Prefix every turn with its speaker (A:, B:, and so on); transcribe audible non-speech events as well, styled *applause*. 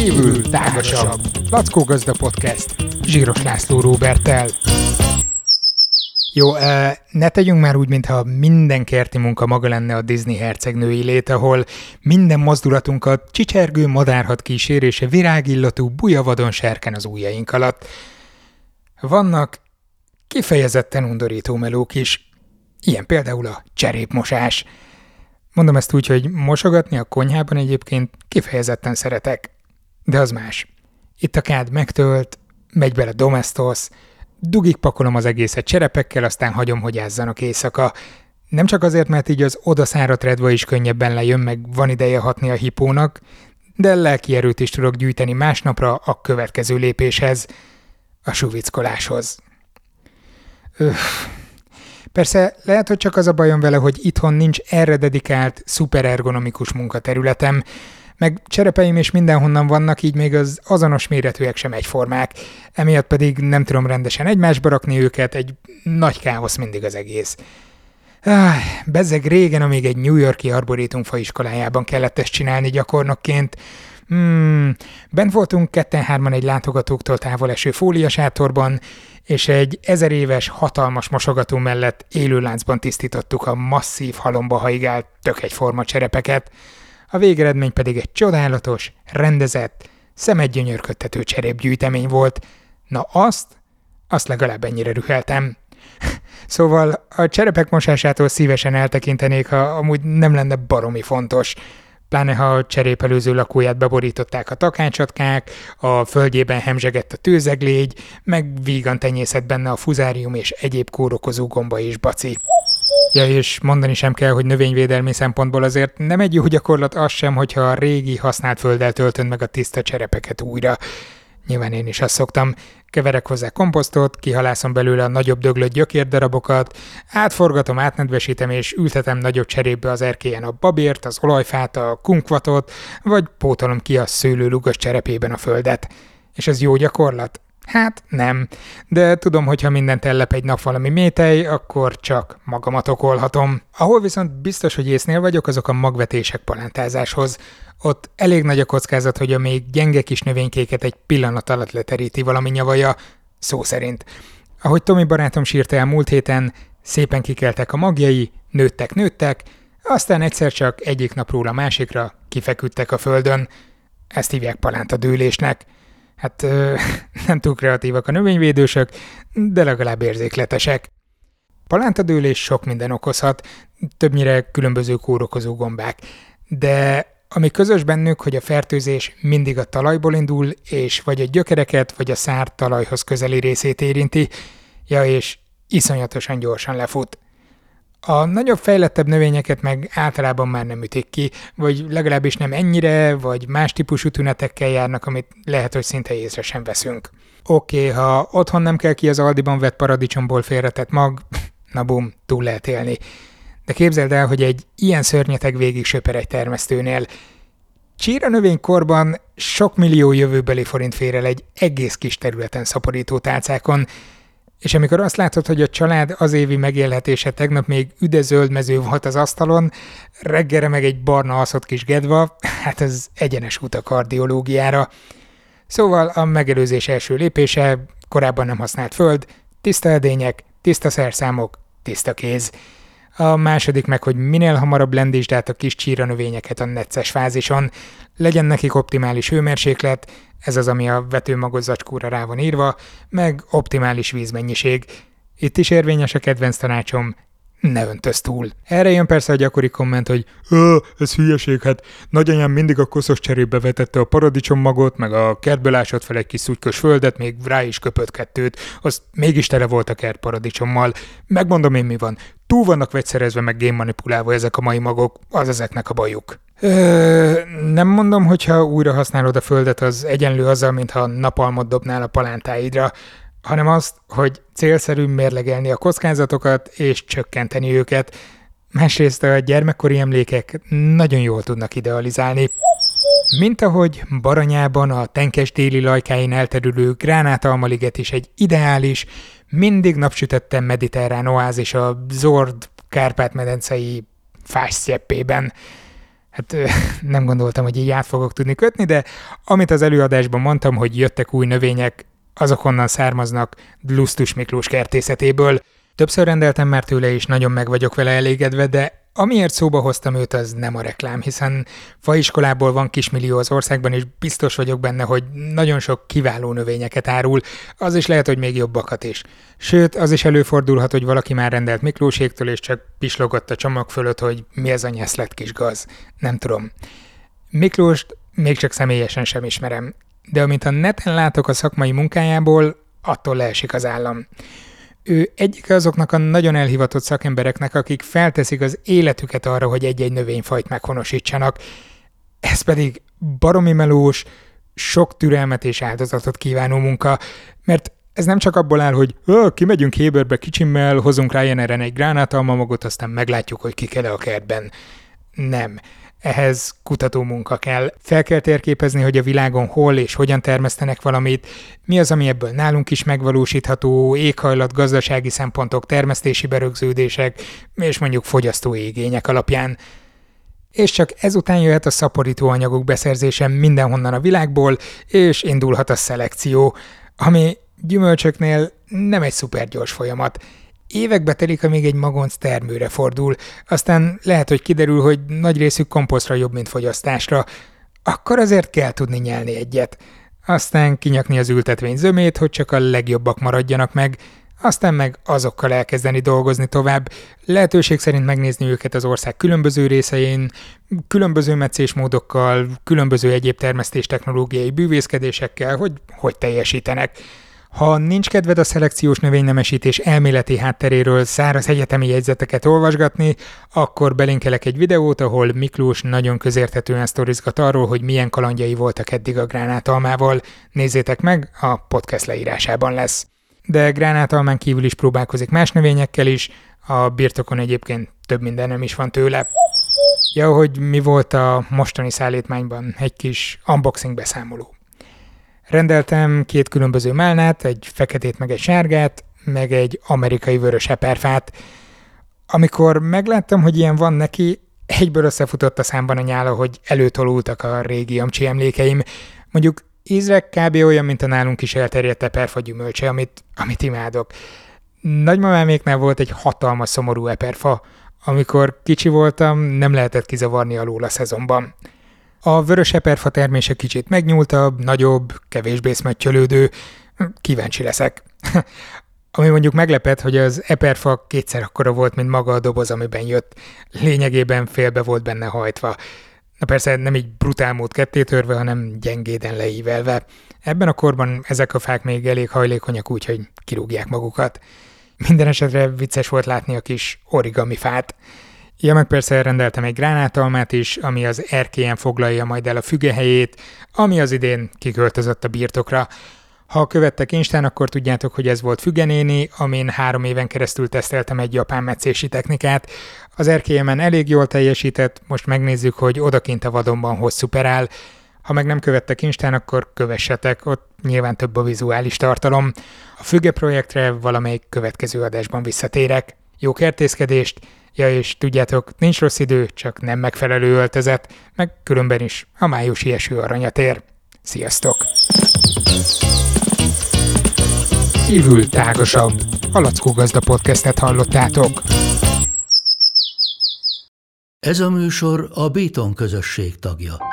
A: kívül tágasabb. Lackó Gazda Podcast. Zsíros László Róbertel. Jó, ne tegyünk már úgy, mintha minden kerti munka maga lenne a Disney hercegnői lét, ahol minden mozdulatunkat csicsergő madárhat kísérése virágillatú bujavadon serken az ujjaink alatt. Vannak kifejezetten undorító melók is, ilyen például a cserépmosás. Mondom ezt úgy, hogy mosogatni a konyhában egyébként kifejezetten szeretek, de az más. Itt a kád megtölt, megy bele domestos, dugik pakolom az egészet cserepekkel, aztán hagyom, hogy ázzanak éjszaka. Nem csak azért, mert így az odaszáradt redva is könnyebben lejön, meg van ideje hatni a hipónak, de lelki erőt is tudok gyűjteni másnapra a következő lépéshez, a suvickoláshoz. Öff. Persze lehet, hogy csak az a bajom vele, hogy itthon nincs erre dedikált, szuperergonomikus munkaterületem, meg cserepeim is mindenhonnan vannak, így még az azonos méretűek sem egyformák. Emiatt pedig nem tudom rendesen egymásba rakni őket, egy nagy káosz mindig az egész. Ah, bezzeg régen, amíg egy New Yorki arborétum faiskolájában kellett ezt csinálni gyakornokként. Hmm, bent voltunk ketten-hárman egy látogatóktól távol eső fóliasátorban, és egy ezer éves hatalmas mosogató mellett élőláncban tisztítottuk a masszív halomba haigált tök egyforma cserepeket a végeredmény pedig egy csodálatos, rendezett, szemet gyönyörködtető cserépgyűjtemény volt. Na azt, azt legalább ennyire rüheltem. *laughs* szóval a cserepek mosásától szívesen eltekintenék, ha amúgy nem lenne baromi fontos. Pláne ha a cserépelőző lakóját beborították a takácsatkák, a földjében hemzsegett a tőzeglégy, meg vígan tenyészett benne a fuzárium és egyéb kórokozó gomba és baci. Ja, és mondani sem kell, hogy növényvédelmi szempontból azért nem egy jó gyakorlat az sem, hogyha a régi használt földdel töltöd meg a tiszta cserepeket újra. Nyilván én is azt szoktam. Keverek hozzá komposztot, kihalászom belőle a nagyobb döglött gyökérdarabokat, átforgatom, átnedvesítem és ültetem nagyobb cserépbe az erkélyen a babért, az olajfát, a kunkvatot, vagy pótolom ki a szőlő lugos cserepében a földet. És ez jó gyakorlat? Hát nem, de tudom, hogy ha mindent ellep egy nap valami métej, akkor csak magamat okolhatom. Ahol viszont biztos, hogy észnél vagyok, azok a magvetések palántázáshoz. Ott elég nagy a kockázat, hogy a még gyenge kis növénykéket egy pillanat alatt leteríti valami nyavaja, szó szerint. Ahogy Tomi barátom sírta el múlt héten, szépen kikeltek a magjai, nőttek-nőttek, aztán egyszer csak egyik napról a másikra kifeküdtek a földön. Ezt hívják palánta dőlésnek hát ö, *laughs* nem túl kreatívak a növényvédősök, de legalább érzékletesek. Palántadőlés sok minden okozhat, többnyire különböző kórokozó gombák, de ami közös bennük, hogy a fertőzés mindig a talajból indul, és vagy a gyökereket, vagy a szár talajhoz közeli részét érinti, ja és iszonyatosan gyorsan lefut. A nagyobb fejlettebb növényeket meg általában már nem ütik ki, vagy legalábbis nem ennyire, vagy más típusú tünetekkel járnak, amit lehet, hogy szinte észre sem veszünk. Oké, okay, ha otthon nem kell ki az Aldiban vett paradicsomból félretett mag, *laughs* na bum, túl lehet élni. De képzeld el, hogy egy ilyen szörnyeteg végig söper egy termesztőnél. Csíra növénykorban sok millió jövőbeli forint fér el egy egész kis területen szaporító tálcákon, és amikor azt látod, hogy a család az évi megélhetése tegnap még üdezöld mező volt az asztalon, reggelre meg egy barna aszott kis gedva, hát ez egyenes út a kardiológiára. Szóval a megelőzés első lépése, korábban nem használt föld, tiszta edények, tiszta szerszámok, tiszta kéz. A második meg, hogy minél hamarabb lendítsd át a kis csíra növényeket a necces fázison, legyen nekik optimális hőmérséklet, ez az, ami a vetőmagos zacskóra rá van írva, meg optimális vízmennyiség. Itt is érvényes a kedvenc tanácsom, ne öntöz túl. Erre jön persze a gyakori komment, hogy Ö, ez hülyeség, hát nagyanyám mindig a koszos cserébe vetette a paradicsommagot, meg a kertből ásott fel egy kis szutykös földet, még rá is köpött kettőt, az mégis tele volt a kert paradicsommal. Megmondom én mi van, túl vannak vegyszerezve meg génmanipulálva ezek a mai magok, az ezeknek a bajuk. Ö, nem mondom, hogyha újra használod a földet, az egyenlő azzal, mintha napalmot dobnál a palántáidra, hanem azt, hogy célszerű mérlegelni a kockázatokat és csökkenteni őket. Másrészt a gyermekkori emlékek nagyon jól tudnak idealizálni. Mint ahogy Baranyában a tenkes téli lajkáin elterülő gránátalmaliget is egy ideális, mindig napsütötten mediterrán oázis a zord Kárpát-medencei fás Hát nem gondoltam, hogy így át fogok tudni kötni, de amit az előadásban mondtam, hogy jöttek új növények, azok onnan származnak Dlusztus Miklós kertészetéből. Többször rendeltem már tőle, és nagyon meg vagyok vele elégedve, de Amiért szóba hoztam őt, az nem a reklám, hiszen faiskolából van kismillió az országban, és biztos vagyok benne, hogy nagyon sok kiváló növényeket árul, az is lehet, hogy még jobbakat is. Sőt, az is előfordulhat, hogy valaki már rendelt Miklóségtől, és csak pislogott a csomag fölött, hogy mi ez a nyeszlet kis gaz. Nem tudom. Miklóst még csak személyesen sem ismerem, de amit a neten látok a szakmai munkájából, attól leesik az állam. Ő egyik azoknak a nagyon elhivatott szakembereknek, akik felteszik az életüket arra, hogy egy-egy növényfajt meghonosítsanak. Ez pedig baromi melós, sok türelmet és áldozatot kívánó munka, mert ez nem csak abból áll, hogy kimegyünk Héberbe kicsimmel, hozunk Ryaneren egy gránátalmamogot, aztán meglátjuk, hogy ki kell a kertben. Nem ehhez kutató munka kell. Fel kell térképezni, hogy a világon hol és hogyan termesztenek valamit, mi az, ami ebből nálunk is megvalósítható, éghajlat, gazdasági szempontok, termesztési berögződések, és mondjuk fogyasztói igények alapján. És csak ezután jöhet a szaporító anyagok beszerzése mindenhonnan a világból, és indulhat a szelekció, ami gyümölcsöknél nem egy szuper gyors folyamat. Évekbe telik, amíg egy magonc termőre fordul, aztán lehet, hogy kiderül, hogy nagy részük komposztra jobb, mint fogyasztásra. Akkor azért kell tudni nyelni egyet. Aztán kinyakni az ültetvény zömét, hogy csak a legjobbak maradjanak meg, aztán meg azokkal elkezdeni dolgozni tovább, lehetőség szerint megnézni őket az ország különböző részein, különböző meccésmódokkal, különböző egyéb termesztés technológiai bűvészkedésekkel, hogy hogy teljesítenek. Ha nincs kedved a szelekciós növénynemesítés elméleti hátteréről száraz egyetemi jegyzeteket olvasgatni, akkor belinkelek egy videót, ahol Miklós nagyon közérthetően sztorizgat arról, hogy milyen kalandjai voltak eddig a gránátalmával. Nézzétek meg, a podcast leírásában lesz. De gránátalmán kívül is próbálkozik más növényekkel is, a birtokon egyébként több minden nem is van tőle. Ja, hogy mi volt a mostani szállítmányban, egy kis unboxing beszámoló. Rendeltem két különböző málnát, egy feketét meg egy sárgát, meg egy amerikai vörös eperfát. Amikor megláttam, hogy ilyen van neki, egyből összefutott a számban a nyála, hogy előtolultak a régi amcsi emlékeim. Mondjuk ízre kb. olyan, mint a nálunk is elterjedt eperfa gyümölcse, amit, amit imádok. Nagymamáméknál volt egy hatalmas szomorú eperfa, amikor kicsi voltam, nem lehetett kizavarni alól a szezonban. A vörös eperfa termése kicsit megnyúltabb, nagyobb, kevésbé szmöttyölődő. Kíváncsi leszek. *laughs* Ami mondjuk meglepett, hogy az eperfa kétszer akkora volt, mint maga a doboz, amiben jött. Lényegében félbe volt benne hajtva. Na persze nem így brutál mód kettétörve, hanem gyengéden leívelve. Ebben a korban ezek a fák még elég hajlékonyak úgy, hogy kirúgják magukat. Minden esetre vicces volt látni a kis origami fát. Ja, meg persze rendeltem egy gránátalmát is, ami az erkélyen foglalja majd el a fügehelyét, ami az idén kiköltözött a birtokra. Ha követtek Instán, akkor tudjátok, hogy ez volt Fügenéni, amin három éven keresztül teszteltem egy japán meccési technikát. Az erkélyemen elég jól teljesített, most megnézzük, hogy odakint a vadonban hogy szuperál. Ha meg nem követtek Instán, akkor kövessetek, ott nyilván több a vizuális tartalom. A Füge projektre valamelyik következő adásban visszatérek. Jó kertészkedést, Ja, és tudjátok, nincs rossz idő, csak nem megfelelő öltözet, meg különben is a májusi eső aranyat ér. Sziasztok! Kívül tágasabb. A Lackó Gazda podcastet hallottátok.
B: Ez a műsor a Béton közösség tagja.